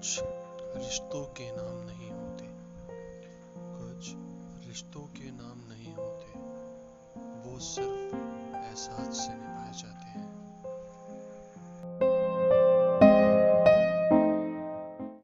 कुछ रिश्तों के नाम नहीं होते। कुछ रिश्तों के नाम नहीं होते। वो सिर्फ़ एहसास से नहीं।